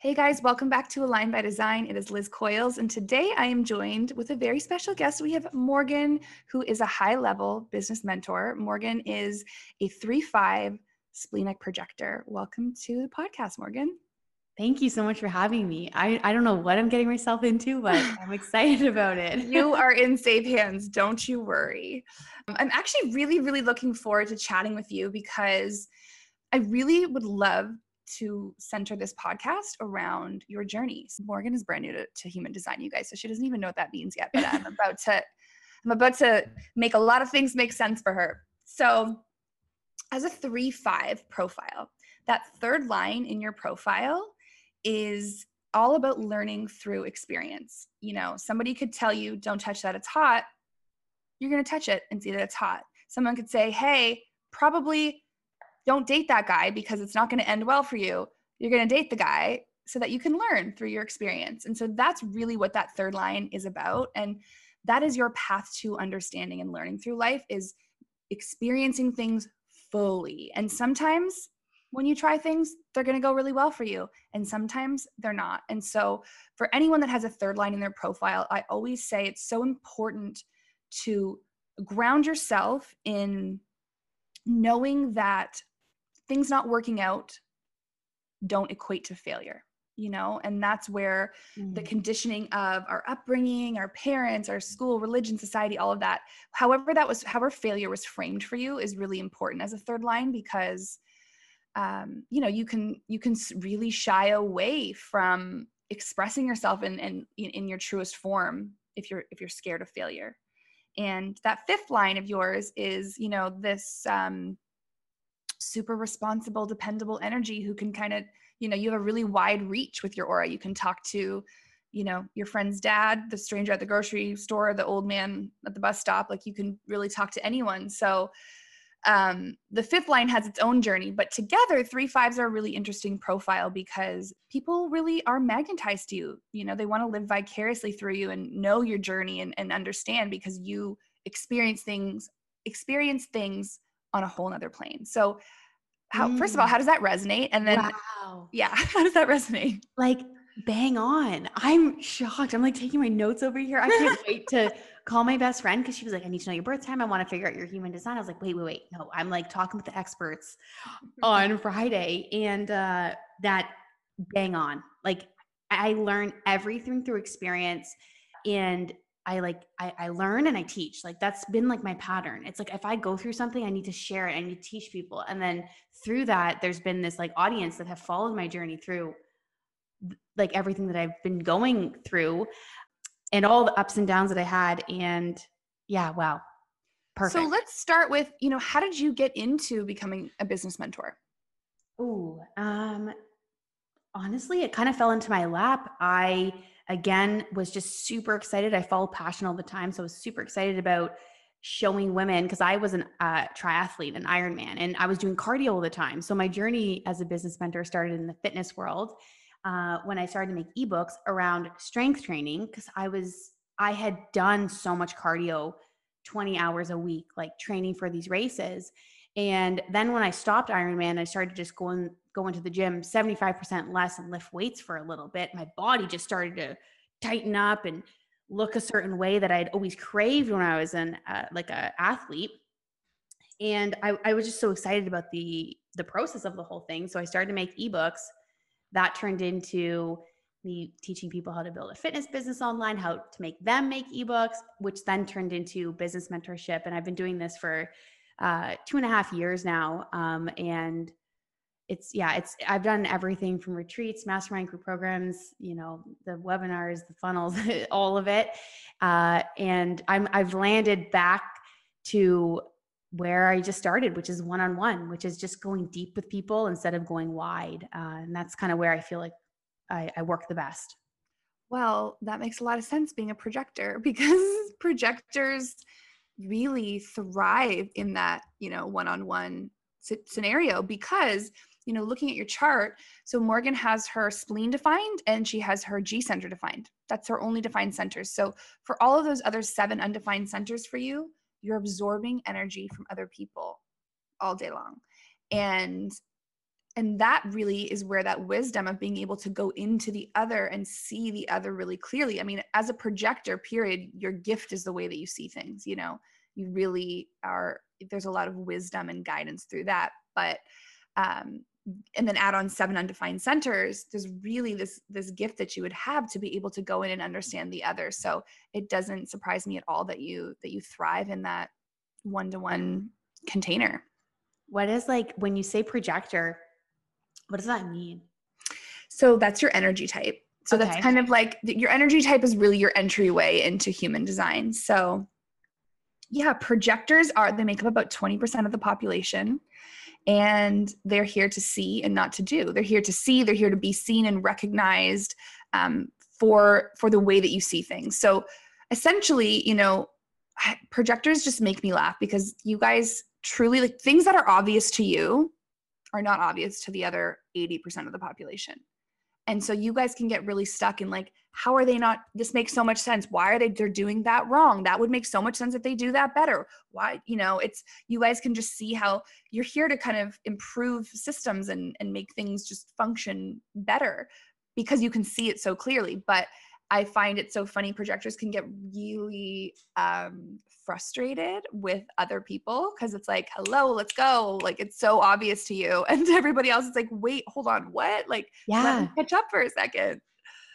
Hey guys, welcome back to Align by Design. It is Liz Coyles, and today I am joined with a very special guest. We have Morgan, who is a high level business mentor. Morgan is a 3 5 splenic projector. Welcome to the podcast, Morgan. Thank you so much for having me. I, I don't know what I'm getting myself into, but I'm excited about it. you are in safe hands. Don't you worry. Um, I'm actually really, really looking forward to chatting with you because I really would love to center this podcast around your journey. Morgan is brand new to, to human design, you guys, so she doesn't even know what that means yet. But I'm about to, I'm about to make a lot of things make sense for her. So, as a three five profile, that third line in your profile is all about learning through experience. You know, somebody could tell you, "Don't touch that; it's hot." You're going to touch it and see that it's hot. Someone could say, "Hey, probably don't date that guy because it's not going to end well for you. You're going to date the guy so that you can learn through your experience. And so that's really what that third line is about. And that is your path to understanding and learning through life is experiencing things fully. And sometimes when you try things, they're going to go really well for you. And sometimes they're not. And so, for anyone that has a third line in their profile, I always say it's so important to ground yourself in knowing that things not working out don't equate to failure you know and that's where mm. the conditioning of our upbringing our parents our school religion society all of that however that was however failure was framed for you is really important as a third line because um, you know you can you can really shy away from expressing yourself in, in in your truest form if you're if you're scared of failure and that fifth line of yours is you know this um, super responsible, dependable energy who can kind of, you know, you have a really wide reach with your aura. You can talk to, you know, your friend's dad, the stranger at the grocery store, the old man at the bus stop. Like you can really talk to anyone. So um, the fifth line has its own journey, but together, three fives are a really interesting profile because people really are magnetized to you. You know, they want to live vicariously through you and know your journey and, and understand because you experience things, experience things on a whole nother plane. So how mm. first of all, mm. how does that resonate? And then wow. yeah, how does that resonate? Like bang on. I'm shocked. I'm like taking my notes over here. I can't wait to call my best friend because she was like, I need to know your birth time. I want to figure out your human design. I was like, wait, wait, wait. No, I'm like talking with the experts on Friday. And uh that bang on. Like I learn everything through experience. And I like I, I learn and I teach. Like that's been like my pattern. It's like if I go through something, I need to share it. I need to teach people. And then through that, there's been this like audience that have followed my journey through like everything that I've been going through and all the ups and downs that I had. And yeah, wow. Perfect. So let's start with, you know, how did you get into becoming a business mentor? Oh, um, honestly, it kind of fell into my lap. I again was just super excited. I follow passion all the time, so I was super excited about showing women because I was an uh, triathlete, an Ironman, and I was doing cardio all the time. So my journey as a business mentor started in the fitness world uh, when I started to make ebooks around strength training because I was I had done so much cardio, twenty hours a week, like training for these races. And then when I stopped Ironman, I started just going go into the gym 75% less and lift weights for a little bit, my body just started to tighten up and look a certain way that I'd always craved when I was an uh, like a athlete. And I, I was just so excited about the the process of the whole thing. So I started to make ebooks. That turned into me teaching people how to build a fitness business online, how to make them make ebooks, which then turned into business mentorship. And I've been doing this for uh, two and a half years now. Um, and it's, yeah, it's, I've done everything from retreats, mastermind group programs, you know, the webinars, the funnels, all of it. Uh, and I'm, I've landed back to where I just started, which is one on one, which is just going deep with people instead of going wide. Uh, and that's kind of where I feel like I, I work the best. Well, that makes a lot of sense being a projector because projectors really thrive in that, you know, one-on-one scenario because, you know, looking at your chart, so Morgan has her spleen defined and she has her G center defined. That's her only defined centers. So for all of those other seven undefined centers for you, you're absorbing energy from other people all day long. And and that really is where that wisdom of being able to go into the other and see the other really clearly i mean as a projector period your gift is the way that you see things you know you really are there's a lot of wisdom and guidance through that but um and then add on seven undefined centers there's really this this gift that you would have to be able to go in and understand the other so it doesn't surprise me at all that you that you thrive in that one-to-one container what is like when you say projector what does that mean? So that's your energy type. So okay. that's kind of like your energy type is really your entryway into human design. So yeah, projectors are they make up about 20% of the population and they're here to see and not to do. They're here to see, they're here to be seen and recognized um, for for the way that you see things. So essentially, you know, projectors just make me laugh because you guys truly like things that are obvious to you are not obvious to the other 80% of the population. And so you guys can get really stuck in like, how are they not? This makes so much sense. Why are they they're doing that wrong? That would make so much sense if they do that better. Why, you know, it's you guys can just see how you're here to kind of improve systems and and make things just function better because you can see it so clearly. But I find it so funny. Projectors can get really um, frustrated with other people because it's like, hello, let's go. Like it's so obvious to you. And to everybody else, it's like, wait, hold on, what? Like, yeah, catch up for a second.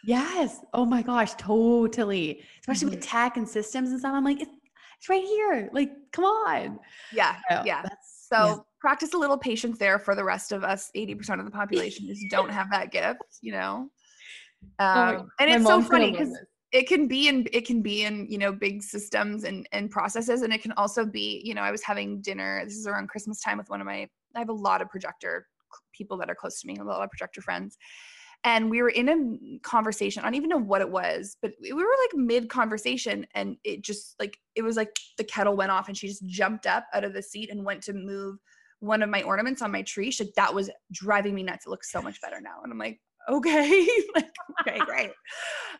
Yes. Oh my gosh, totally. Especially mm-hmm. with tech and systems and stuff. I'm like, it's, it's right here. Like, come on. Yeah. So, yeah. So yeah. practice a little patience there for the rest of us. 80% of the population just don't have that gift, you know? Oh um, and it's so funny because it can be in it can be in you know big systems and and processes and it can also be you know i was having dinner this is around christmas time with one of my i have a lot of projector people that are close to me a lot of projector friends and we were in a conversation i don't even know what it was but we were like mid conversation and it just like it was like the kettle went off and she just jumped up out of the seat and went to move one of my ornaments on my tree she, that was driving me nuts it looks so much better now and i'm like okay. Like okay great.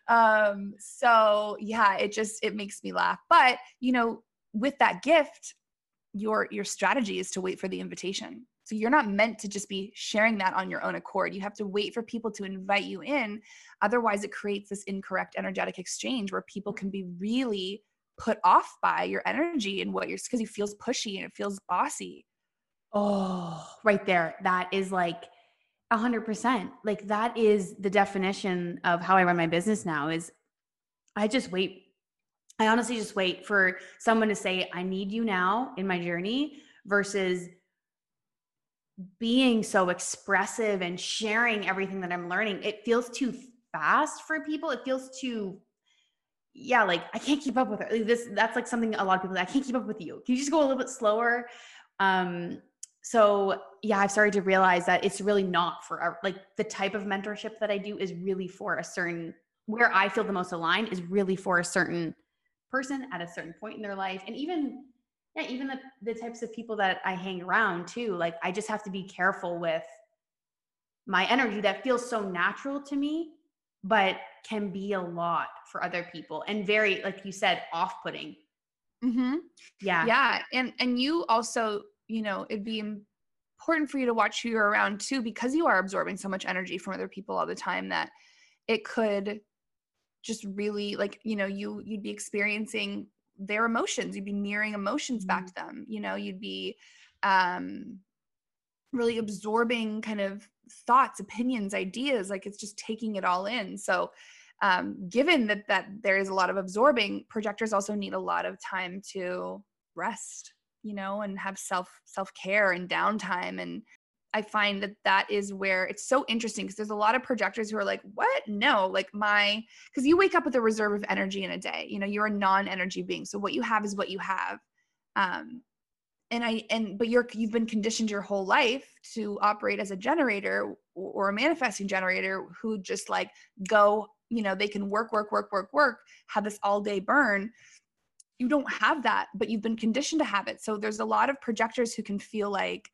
Um so yeah it just it makes me laugh. But you know with that gift your your strategy is to wait for the invitation. So you're not meant to just be sharing that on your own accord. You have to wait for people to invite you in. Otherwise it creates this incorrect energetic exchange where people can be really put off by your energy and what you're because it feels pushy and it feels bossy. Oh right there. That is like a hundred percent. Like that is the definition of how I run my business now is I just wait. I honestly just wait for someone to say, I need you now in my journey versus being so expressive and sharing everything that I'm learning. It feels too fast for people. It feels too yeah, like I can't keep up with. Like this that's like something a lot of people I can't keep up with you. Can you just go a little bit slower? Um so yeah i've started to realize that it's really not for like the type of mentorship that i do is really for a certain where i feel the most aligned is really for a certain person at a certain point in their life. And even yeah even the, the types of people that i hang around too like i just have to be careful with my energy that feels so natural to me but can be a lot for other people and very like you said off-putting. Mm-hmm. yeah. Yeah and and you also you know, it'd be important for you to watch who you're around too, because you are absorbing so much energy from other people all the time that it could just really like, you know, you you'd be experiencing their emotions. You'd be mirroring emotions mm-hmm. back to them. You know, you'd be um really absorbing kind of thoughts, opinions, ideas, like it's just taking it all in. So um, given that that there is a lot of absorbing, projectors also need a lot of time to rest you know and have self self-care and downtime and i find that that is where it's so interesting because there's a lot of projectors who are like what? No like my because you wake up with a reserve of energy in a day you know you're a non-energy being so what you have is what you have. Um and i and but you're you've been conditioned your whole life to operate as a generator or a manifesting generator who just like go you know they can work work work work work have this all day burn you don't have that but you've been conditioned to have it. So there's a lot of projectors who can feel like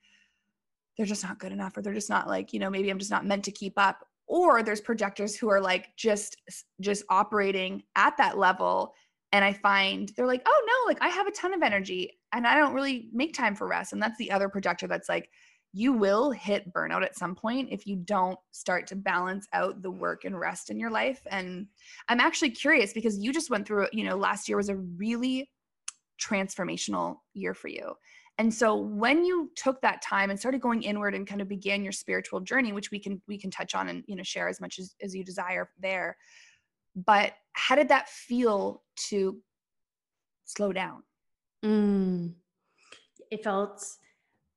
they're just not good enough or they're just not like you know maybe i'm just not meant to keep up. Or there's projectors who are like just just operating at that level and i find they're like oh no like i have a ton of energy and i don't really make time for rest. And that's the other projector that's like you will hit burnout at some point if you don't start to balance out the work and rest in your life. And i'm actually curious because you just went through you know last year was a really transformational year for you. And so when you took that time and started going inward and kind of began your spiritual journey which we can we can touch on and you know share as much as, as you desire there but how did that feel to slow down? Mm, it felt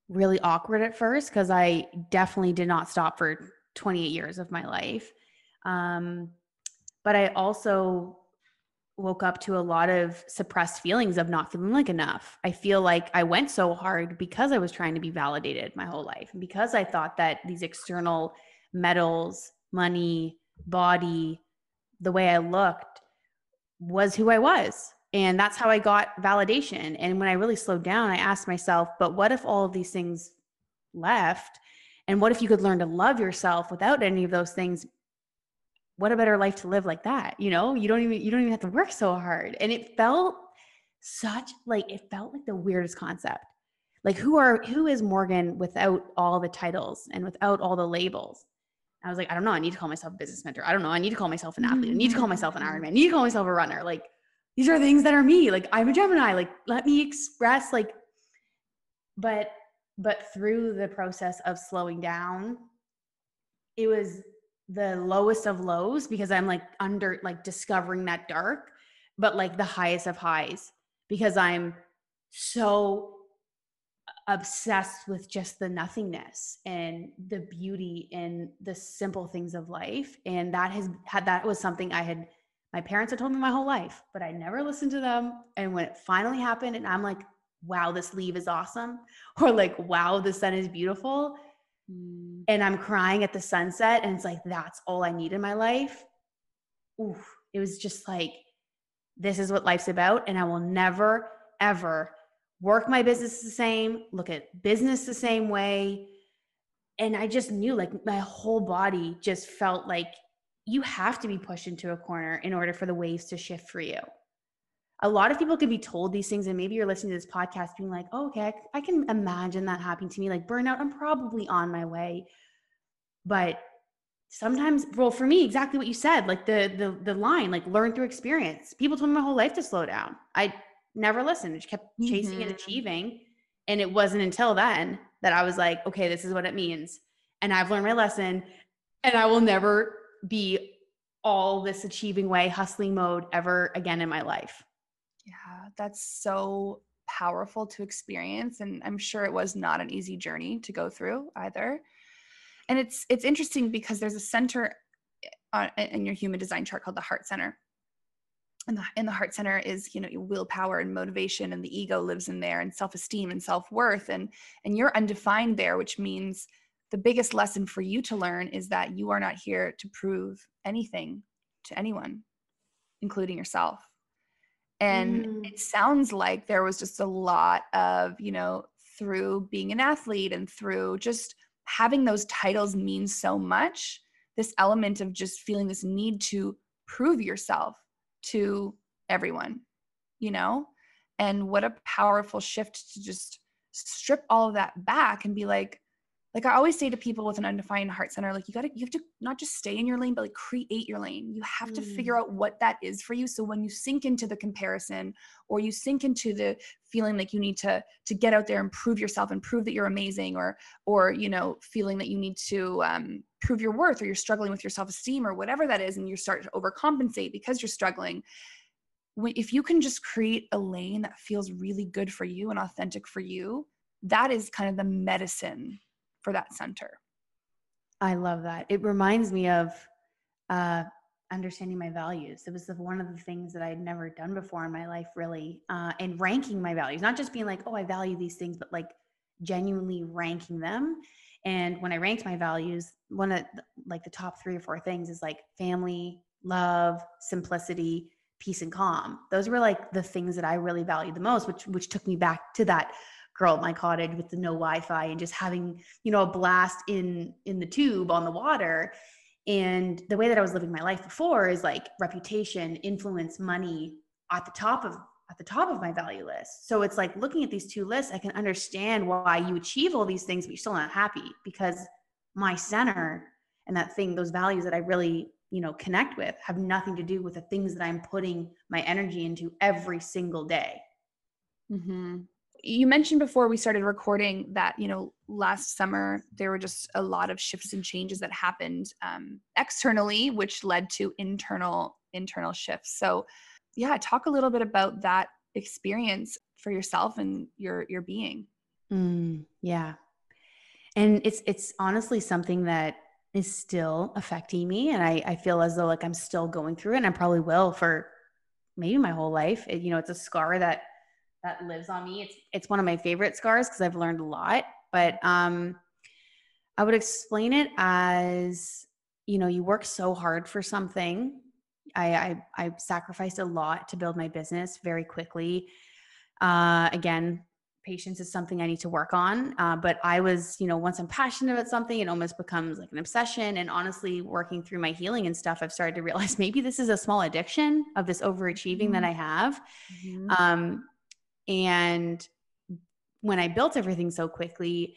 really awkward at first because I definitely did not stop for 28 years of my life. Um, but I also woke up to a lot of suppressed feelings of not feeling like enough. I feel like I went so hard because I was trying to be validated my whole life. And because I thought that these external medals, money, body, the way I looked was who I was. And that's how I got validation. And when I really slowed down, I asked myself, but what if all of these things left? And what if you could learn to love yourself without any of those things? What a better life to live like that. You know, you don't even you don't even have to work so hard. And it felt such like it felt like the weirdest concept. Like who are who is Morgan without all the titles and without all the labels? I was like, I don't know. I need to call myself a business mentor. I don't know. I need to call myself an athlete. I need to call myself an Ironman. I need to call myself a runner. Like these are things that are me like i'm a gemini like let me express like but but through the process of slowing down it was the lowest of lows because i'm like under like discovering that dark but like the highest of highs because i'm so obsessed with just the nothingness and the beauty and the simple things of life. And that has had that was something i had my parents had told me my whole life, but I never listened to them. And when it finally happened, and I'm like, wow, this leave is awesome, or like, wow, the sun is beautiful. Mm. And I'm crying at the sunset, and it's like, that's all I need in my life. Oof. It was just like, this is what life's about. And I will never, ever work my business the same, look at business the same way. And I just knew like my whole body just felt like you have to be pushed into a corner in order for the waves to shift for you. A lot of people can be told these things, and maybe you're listening to this podcast being like, oh, okay, I, I can imagine that happening to me. Like burnout, I'm probably on my way. But sometimes, well, for me, exactly what you said, like the the the line, like learn through experience. People told me my whole life to slow down. I never listened. I just kept chasing mm-hmm. and achieving. And it wasn't until then that I was like, okay, this is what it means. And I've learned my lesson and I will never be all this achieving way, hustling mode ever again in my life. Yeah, that's so powerful to experience and I'm sure it was not an easy journey to go through either. And it's it's interesting because there's a center uh, in your human design chart called the heart center. And the, in the heart center is you know your willpower and motivation and the ego lives in there and self-esteem and self-worth and and you're undefined there which means the biggest lesson for you to learn is that you are not here to prove anything to anyone, including yourself. And mm. it sounds like there was just a lot of, you know, through being an athlete and through just having those titles mean so much, this element of just feeling this need to prove yourself to everyone, you know? And what a powerful shift to just strip all of that back and be like, like I always say to people with an undefined heart center, like you gotta, you have to not just stay in your lane, but like create your lane. You have mm. to figure out what that is for you. So when you sink into the comparison or you sink into the feeling like you need to to get out there and prove yourself and prove that you're amazing, or or you know, feeling that you need to um, prove your worth, or you're struggling with your self-esteem or whatever that is, and you start to overcompensate because you're struggling, if you can just create a lane that feels really good for you and authentic for you, that is kind of the medicine for that center. I love that. It reminds me of uh, understanding my values. It was the, one of the things that I'd never done before in my life, really, uh, and ranking my values, not just being like, oh, I value these things, but like genuinely ranking them. And when I ranked my values, one of the, like the top three or four things is like family, love, simplicity, peace and calm. Those were like the things that I really valued the most, which which took me back to that girl at my cottage with the no Wi-Fi and just having, you know, a blast in in the tube on the water. And the way that I was living my life before is like reputation, influence, money at the top of at the top of my value list. So it's like looking at these two lists, I can understand why you achieve all these things, but you're still not happy because my center and that thing, those values that I really, you know, connect with have nothing to do with the things that I'm putting my energy into every single day. Mm-hmm. You mentioned before we started recording that, you know, last summer there were just a lot of shifts and changes that happened um, externally, which led to internal internal shifts. So, yeah, talk a little bit about that experience for yourself and your your being. Mm, yeah, and it's it's honestly something that is still affecting me and I, I feel as though like i'm still going through it and i probably will for maybe my whole life it, you know it's a scar that that lives on me it's it's one of my favorite scars because i've learned a lot but um i would explain it as you know you work so hard for something i i, I sacrificed a lot to build my business very quickly uh again patience is something I need to work on. Uh, but I was, you know, once I'm passionate about something, it almost becomes like an obsession. And honestly, working through my healing and stuff, I've started to realize maybe this is a small addiction of this overachieving mm-hmm. that I have. Mm-hmm. Um, and when I built everything so quickly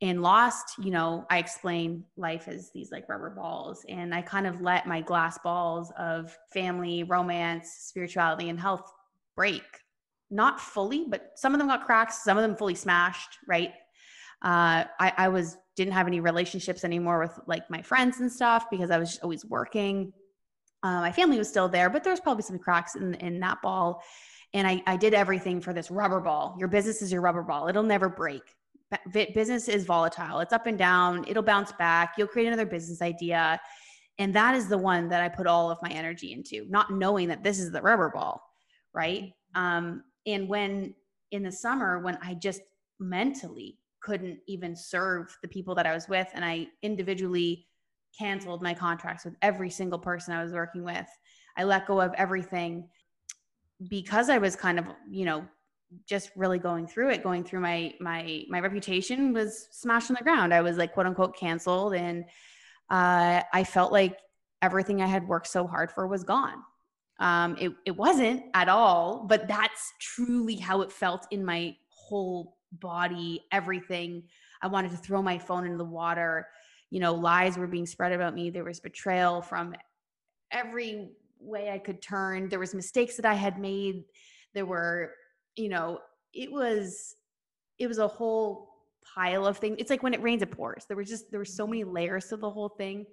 and lost, you know, I explain life as these like rubber balls. And I kind of let my glass balls of family, romance, spirituality, and health break not fully, but some of them got cracks, some of them fully smashed, right? Uh, I, I was didn't have any relationships anymore with like my friends and stuff because I was always working. Uh, my family was still there, but there was probably some cracks in in that ball. And I, I did everything for this rubber ball. Your business is your rubber ball. It'll never break. Business is volatile. It's up and down. It'll bounce back. You'll create another business idea. And that is the one that I put all of my energy into, not knowing that this is the rubber ball, right? Um, and when in the summer, when I just mentally couldn't even serve the people that I was with, and I individually canceled my contracts with every single person I was working with, I let go of everything because I was kind of, you know, just really going through it going through my my my reputation was smashed on the ground i was like quote unquote canceled and uh, i felt like everything i had worked so hard for was gone um, it, it wasn't at all, but that's truly how it felt in my whole body, everything. I wanted to throw my phone into the water. You know, lies were being spread about me. There was betrayal from every way I could turn. There was mistakes that I had made. There were, you know, it was it was a whole pile of things. It's like when it rains, it pours. There was just there were so many layers to the whole thing.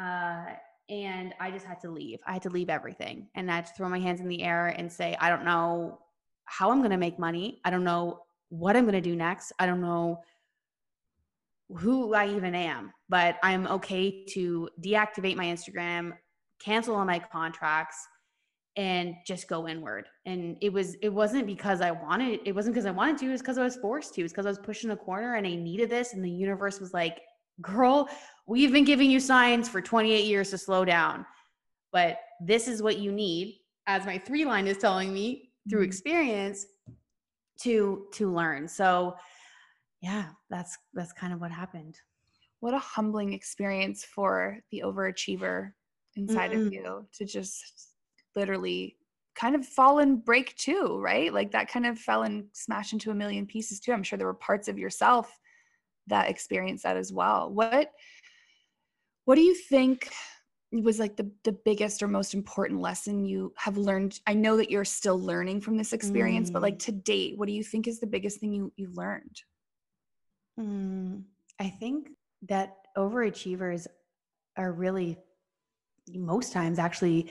Uh, and I just had to leave. I had to leave everything and I had to throw my hands in the air and say, I don't know how I'm going to make money. I don't know what I'm going to do next. I don't know who I even am, but I'm okay to deactivate my Instagram, cancel all my contracts and just go inward. And it was it wasn't because I wanted it wasn't because I wanted to, it was because I was forced to. It's because I was pushing a corner and I needed this and the universe was like, "Girl, we've been giving you signs for 28 years to slow down, but this is what you need, as my three line is telling me through mm-hmm. experience to to learn. So yeah, that's that's kind of what happened. What a humbling experience for the overachiever inside mm-hmm. of you to just literally kind of fall and break too, right? Like that kind of fell and smashed into a million pieces too. I'm sure there were parts of yourself that experienced that as well. What what do you think was like the the biggest or most important lesson you have learned? I know that you're still learning from this experience, mm. but like mm. to date, what do you think is the biggest thing you you've learned? Mm, I think that overachievers are really most times actually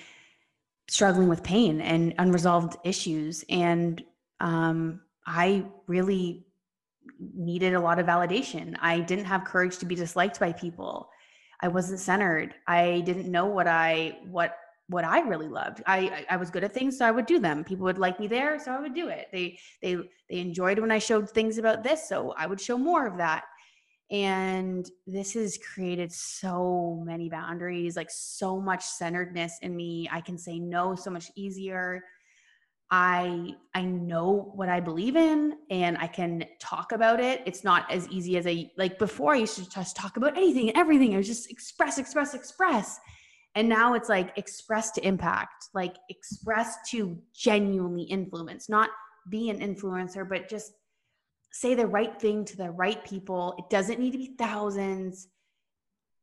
struggling with pain and unresolved issues. And um, I really needed a lot of validation. I didn't have courage to be disliked by people. I wasn't centered. I didn't know what I what what I really loved. I I was good at things, so I would do them. People would like me there, so I would do it. They they they enjoyed when I showed things about this, so I would show more of that. And this has created so many boundaries, like so much centeredness in me. I can say no so much easier. I I know what I believe in and I can talk about it. It's not as easy as I like before I used to just talk about anything and everything. I was just express, express, express. And now it's like express to impact, like express to genuinely influence, not be an influencer, but just say the right thing to the right people. It doesn't need to be thousands.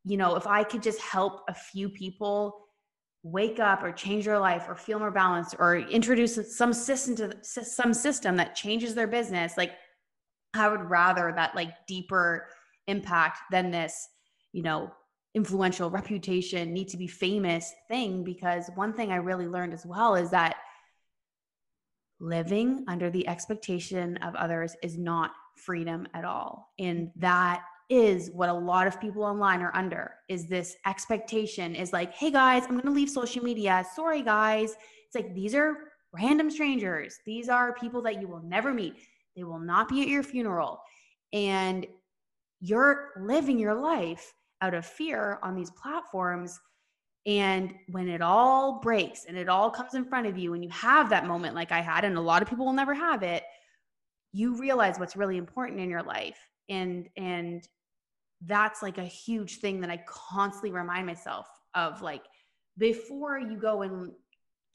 You know, if I could just help a few people wake up or change their life or feel more balanced or introduce some system to some system that changes their business, like I would rather that like deeper impact than this, you know, influential reputation, need to be famous thing. Because one thing I really learned as well is that living under the expectation of others is not freedom at all. And that is what a lot of people online are under is this expectation is like, hey guys, I'm to leave social media. Sorry guys. It's like these are random strangers. These are people that you will never meet. They will not be at your funeral. And you're living your life out of fear on these platforms and when it all breaks and it all comes in front of you, and you have that moment like I had, and a lot of people will never have it, you realize what's really important in your life. And and that's like a huge thing that I constantly remind myself of like before you go and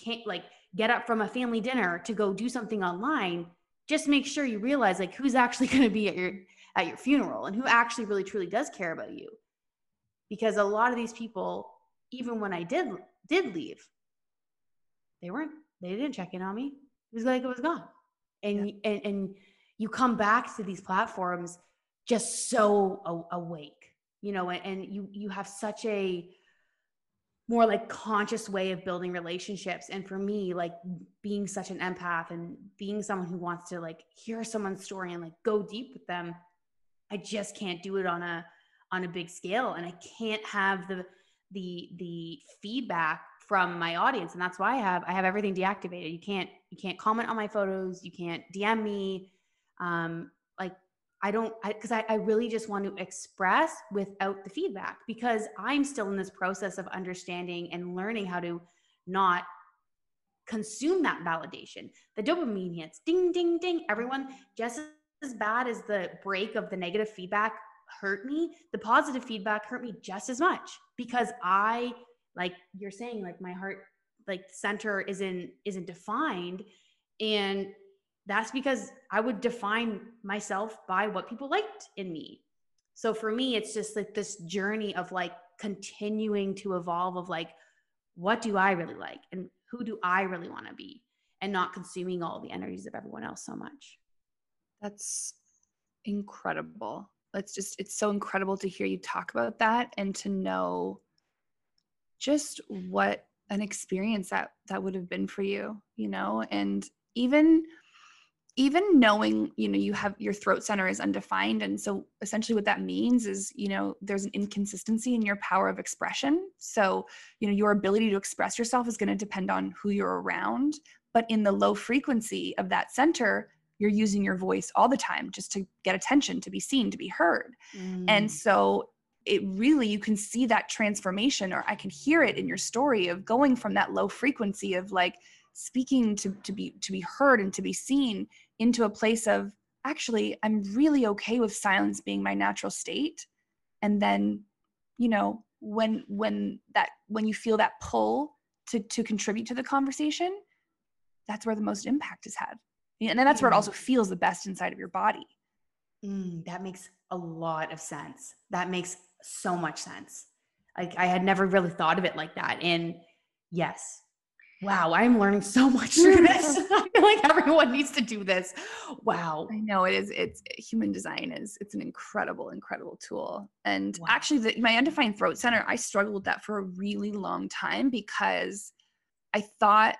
can't like get up from a family dinner to go do something online, just make sure you realize like who's actually going to be at your at your funeral and who actually really truly does care about you. Because a lot of these people even when I did did leave, they weren't they didn't check in on me. It was like it was gone. And yeah. and and you come back to these platforms just so awake, you know, and, and you you have such a more like conscious way of building relationships and for me like being such an empath and being someone who wants to like hear someone's story and like go deep with them i just can't do it on a on a big scale and i can't have the the the feedback from my audience. And that's why i have i have everything deactivated. You can't you can't comment on my photos. You can't dm me. Um like i don't because I, I, I really just want to express without the feedback because i'm still in this process of understanding and learning how to not consume that validation. The dopamine hits ding ding ding. Everyone just as bad as the break of the negative feedback hurt me, the positive feedback hurt me just as much because I, like you're saying, like my heart, like center isn't isn't defined, and that's because I would define myself by what people liked in me. So for me, it's just like this journey of like continuing to evolve of like, what do I really like and who do I really want to be, and not consuming all the energies of everyone else so much. That's incredible it's just it's so incredible to hear you talk about that and to know just what an experience that that would have been for you you know? And even even knowing you know you have your throat center is undefined. And so essentially what that means is you know there's an inconsistency in your power of expression. So you know your ability to express yourself is going to depend on who you're around. But in the low frequency of that center you're using your voice all the time just to get attention, to be seen, to be heard. Mm. And so it really you can see that transformation or I can hear it in your story of going from that low frequency of like speaking to to be to be heard and to be seen into a place of actually I'm really okay with silence being my natural state. And then, you know, when when that when you feel that pull to to contribute to the conversation, that's where the most impact is had and then that's where it also feels the best inside of your body. Mm, that makes a lot of sense. That makes so much sense. Like i had never really thought of it like that and yes. Wow i'm learning so much through this. I feel like everyone needs to do this. Wow. I know it is it's human design is it's an incredible incredible tool and wow. actually the, my undefined throat center i struggled with that for a really long time because I thought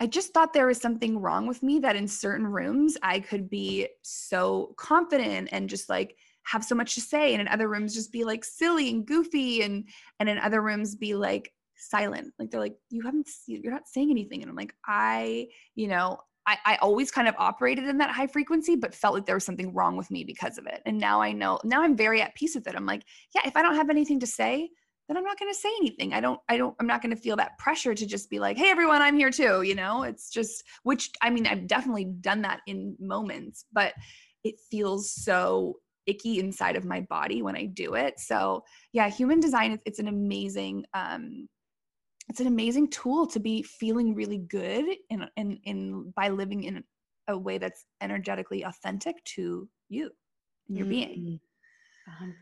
I just thought there was something wrong with me that in certain rooms I could be so confident and just like have so much to say and in other rooms just be like silly and goofy and and in other rooms be like silent. Like they're like you haven't you're not saying anything and i'm like i you know I, I always kind of operated in that high frequency but felt like there was something wrong with me because of it. And now i know now i'm very at peace with it. I'm like yeah if i don't have anything to say then i'm not going to say anything i don't i don't i'm not going to feel that pressure to just be like hey everyone i'm here too you know it's just which i mean i've definitely done that in moments but it feels so icky inside of my body when I do it. So yeah, human design it's an amazing um it's an amazing tool to be feeling really good in in in by living in a way that's energetically authentic to you and your mm-hmm. being. 100%.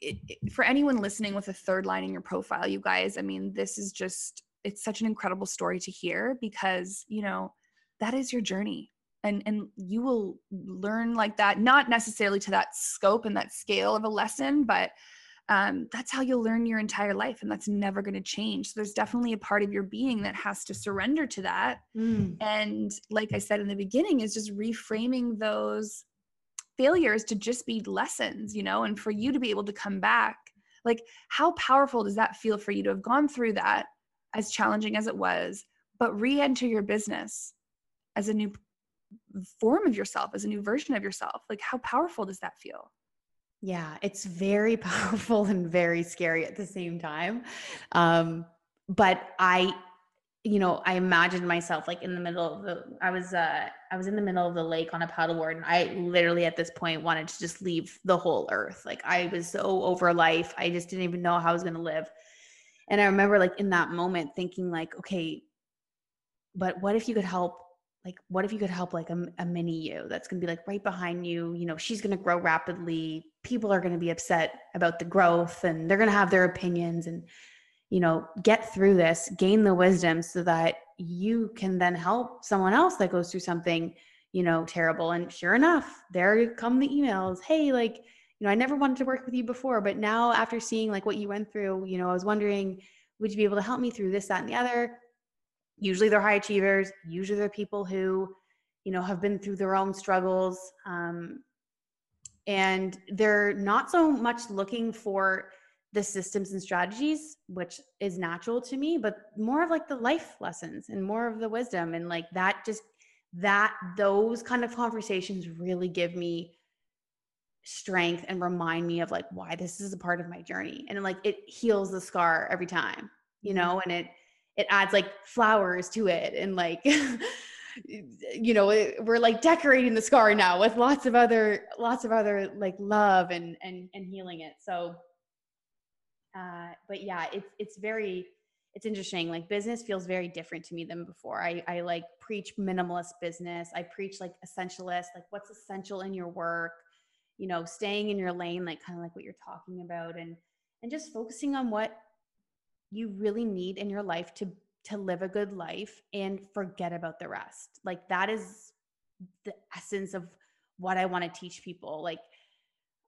It, it, for anyone listening with a third line in your profile, you guys, I mean, this is just it's such an incredible story to hear because, you know, that is your journey. And and you will learn like that not necessarily to that scope and that scale of a lesson but um, that's how you'll learn your entire life and that's never going to change. So there's definitely a part of your being that has to surrender to that. Mm. and like i said in the beginning is just reframing those failures to just be lessons you know and for you to be able to come back like how powerful does that feel for you to have gone through that as challenging as it was but re-enter your business as a new form of yourself as a new version of yourself? Like how powerful does that feel? Yeah it's very powerful and very scary at the same time. Um but i you know i imagined myself like in the middle of the i was uh i was in the middle of the lake on a paddleboard and i literally at this point wanted to just leave the whole earth. Like i was so over life i just didn't even know how i was going to live. And i remember like in that moment thinking like okay but what if you could help like what if you could help like a, a mini you that's going to be like right behind you? You know she's going to grow rapidly. People are going to be upset about the growth and they're going to have their opinions and you know get through this gain the wisdom so that you can then help someone else that goes through something you know terrible. And sure enough there come the emails hey like you know i never wanted to work with you before but now after seeing like what you went through you know i was wondering would you be able to help me through this that and the other? Usually they're high achievers usually they're people who you know have been through their own struggles um, and they're not so much looking for the systems and strategies which is natural to me but more of like the life lessons and more of the wisdom. And like that just that those kind of conversations really give me strength and remind me of like why this is a part of my journey. And like it heals the scar every time you mm-hmm. know and it it adds like flowers to it. And like you know we're like decorating the scar now with lots of other lots of other like love and and and healing it. So uh but yeah it's it's very it's interesting like business feels very different to me than before i i like preach minimalist business i preach like essentialist like what's essential in your work you know staying in your lane like kind of like what you're talking about and and just focusing on what you really need in your life to to live a good life and forget about the rest. Like that is the essence of what I want to teach people. Like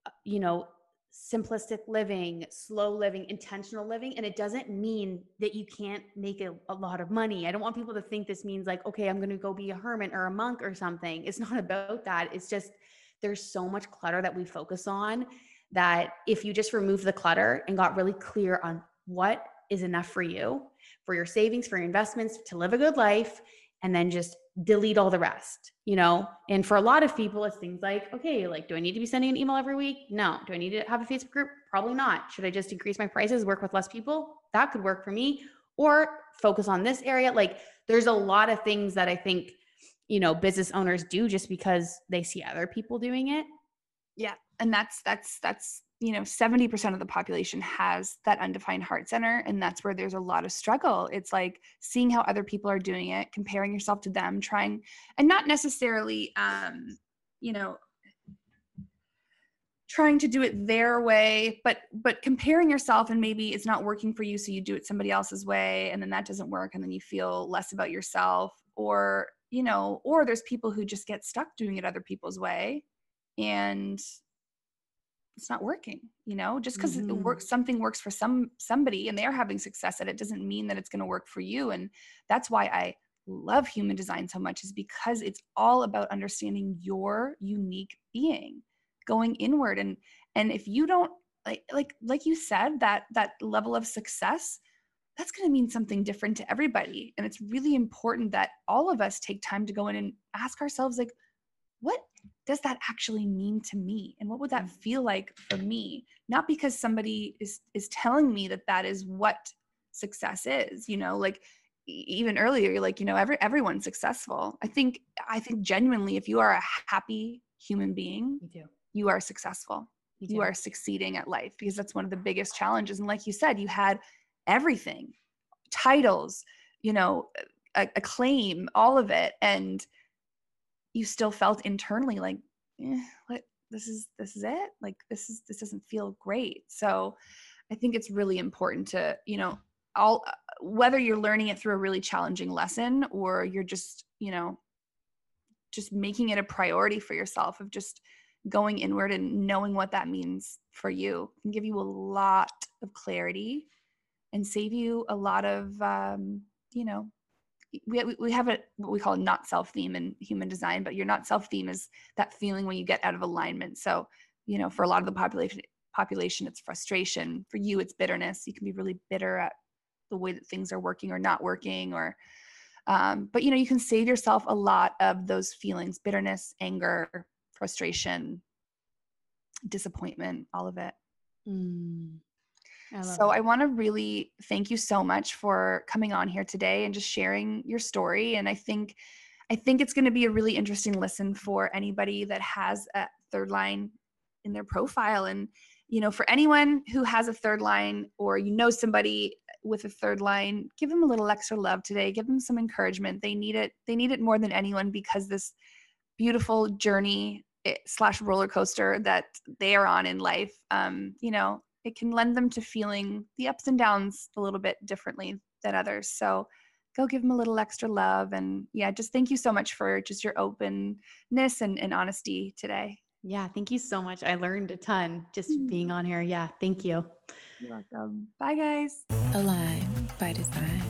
uh, you know, simplistic living, slow living, intentional living. And it doesn't mean that you can't make a, a, lot of money. I don't want people to think this means like, okay, I'm going to go be a hermit or a monk or something. It's not about that. It's just there's so much clutter that we focus on that if you just remove the clutter and got really clear on what is enough for you, for your savings, for your investments, to live a good life, and then just delete all the rest, you know? And for a lot of people, it's things like, okay, like, do I need to be sending an email every week? No. Do I need to have a Facebook group? Probably not. Should I just increase my prices, work with less people? That could work for me. Or focus on this area. Like, there's a lot of things that I think, you know, business owners do just because they see other people doing it. Yeah. And that's, that's, that's, you know 70% of the population has that undefined heart center and that's where there's a lot of struggle. It's like seeing how other people are doing it comparing yourself to them trying and not necessarily um you know trying to do it their way but but comparing yourself and maybe it's not working for you so you do it somebody else's way and then that doesn't work and then you feel less about yourself or you know or there's people who just get stuck doing it other people's way and it's not working you know just because Mhm. it works something works for some somebody and they're having success at it doesn't mean that it's going to work for you. And that's why i love human design so much is because it's all about understanding your unique being going inward. And and if you don't like like like you said that that level of success that's going to mean something different to everybody. And it's really important that all of us take time to go in and ask ourselves like what does that actually mean to me? And what would that Mm. feel like for me? Not because somebody is is telling me that that is what success is you know like even earlier you're like you know every everyone's successful. I think i think genuinely if you are a happy human being You do. you are successful. You are succeeding at life because that's one of the biggest challenges. And like you said you had everything titles you know a- acclaim all of it. And you still felt internally like eh, what this is this is it? Like this is this doesn't feel great. So i think it's really important to you know all uh, whether you're learning it through a really challenging lesson or you're just you know just making it a priority for yourself of just going inward and knowing what that means for you can give you a lot of clarity and save you a lot of um, you know we, we- have a what we call a not self theme in human design but your not self theme is that feeling when you get out of alignment. So you know for a lot of the population population it's frustration. For you it's bitterness. You can be really bitter at the way that things are working or not working or um, but you know you can save yourself a lot of those feelings bitterness anger frustration disappointment all of it. Mm. I so it. I want to really thank you so much for coming on here today and just sharing your story. And I think, I think it's going to be a really interesting listen for anybody that has a third line in their profile. And you know, for anyone who has a third line or you know somebody with a third line, give them a little extra love today. Give them some encouragement. They need it. They need it more than anyone because this beautiful journey eh, slash roller coaster that they are on in life. Um, you know, it can lend them to feeling the ups and downs a little bit differently than others. So go give them a little extra love. And yeah, just thank you so much for just your openness and, and honesty today. Yeah, thank you so much. I learned a ton just Mm. being on here. Yeah, thank you. You're welcome. Bye, guys. Align by design.